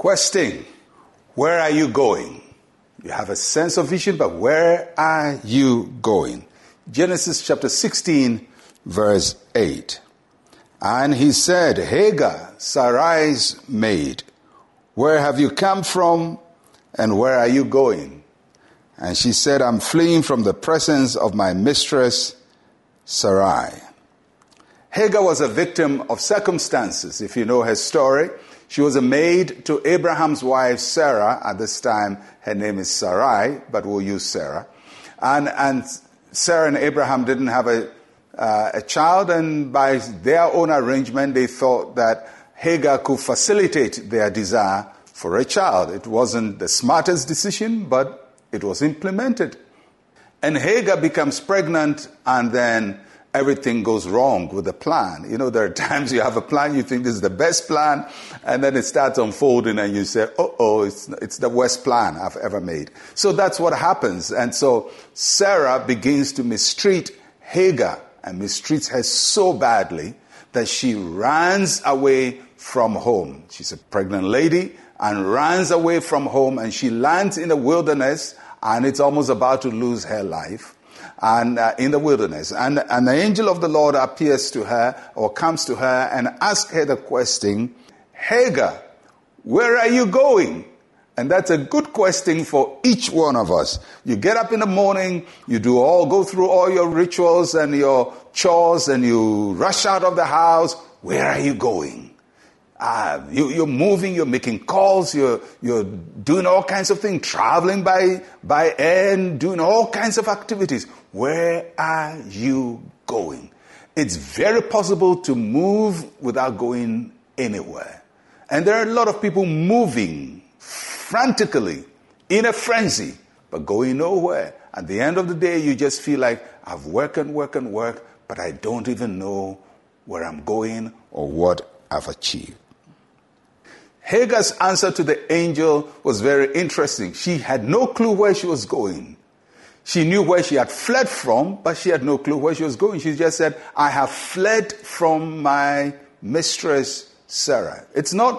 Questing, where are you going? You have a sense of vision, but where are you going? Genesis chapter 16, verse 8. And he said, Hagar, Sarai's maid, where have you come from and where are you going? And she said, I'm fleeing from the presence of my mistress, Sarai. Hagar was a victim of circumstances, if you know her story. She was a maid to Abraham's wife Sarah. At this time, her name is Sarai, but we'll use Sarah. And, and Sarah and Abraham didn't have a, uh, a child, and by their own arrangement, they thought that Hagar could facilitate their desire for a child. It wasn't the smartest decision, but it was implemented. And Hagar becomes pregnant, and then everything goes wrong with the plan. You know, there are times you have a plan, you think this is the best plan, and then it starts unfolding and you say, oh, oh, it's, it's the worst plan I've ever made. So that's what happens. And so Sarah begins to mistreat Hagar and mistreats her so badly that she runs away from home. She's a pregnant lady and runs away from home and she lands in the wilderness and it's almost about to lose her life and uh, in the wilderness. And, and the angel of the Lord appears to her or comes to her and asks her the question, Hagar, where are you going? And that's a good question for each one of us. You get up in the morning, you do all, go through all your rituals and your chores and you rush out of the house. Where are you going? Uh, you, are moving, you're making calls, you're, you're doing all kinds of things, traveling by, by air and doing all kinds of activities. Where are you going? It's very possible to move without going anywhere. And there are a lot of people moving frantically in a frenzy, but going nowhere. At the end of the day, you just feel like I've worked and worked and worked, but I don't even know where I'm going or what I've achieved. Hagar's answer to the angel was very interesting. She had no clue where she was going. She knew where she had fled from, but she had no clue where she was going. She just said, I have fled from my mistress Sarah. It's not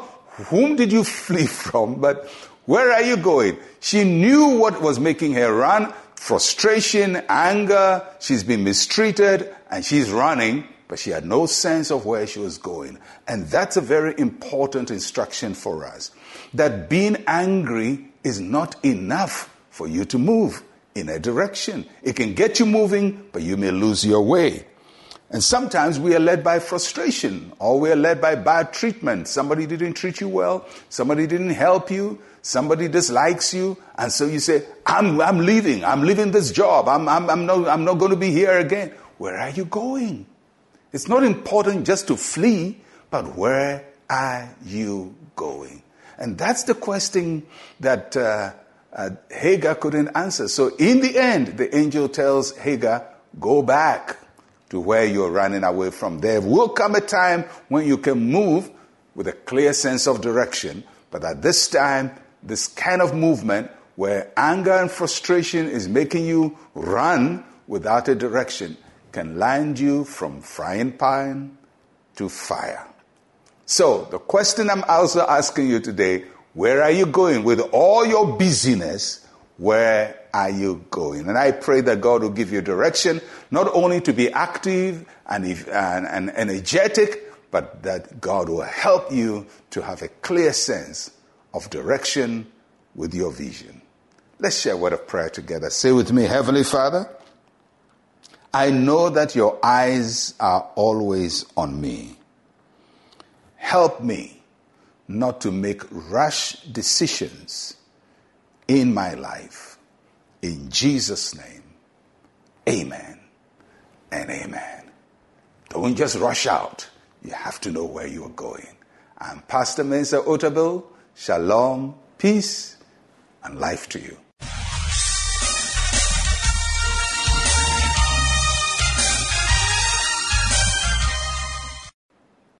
whom did you flee from, but where are you going? She knew what was making her run frustration, anger. She's been mistreated and she's running but she had no sense of where she was going. And that's a very important instruction for us. That being angry is not enough for you to move in a direction. It can get you moving, but you may lose your way. And sometimes we are led by frustration or we are led by bad treatment. Somebody didn't treat you well. Somebody didn't help you. Somebody dislikes you. And so you say, I'm, I'm leaving. I'm leaving this job. I'm, I'm, I'm, not, I'm not going to be here again. Where are you going? It's not important just to flee, but where are you going? And that's the question that uh, uh, Hagar couldn't answer. So in the end, the angel tells Hagar, go back to where you're running away from. There will come a time when you can move with a clear sense of direction. But at this time, this kind of movement where anger and frustration is making you run without a direction can land you from frying pan to fire. So, the question I'm also asking you today where are you going? With all your busyness, where are you going? And I pray that God will give you direction, not only to be active and, and, and energetic, but that God will help you to have a clear sense of direction with your vision. Let's share a word of prayer together. Say with me, Heavenly Father, I know that your eyes are always on me. Help me not to make rash decisions in my life. In Jesus' name, amen and amen. Don't just rush out. You have to know where you are going. I'm Pastor Mensa Otabil. Shalom, peace, and life to you.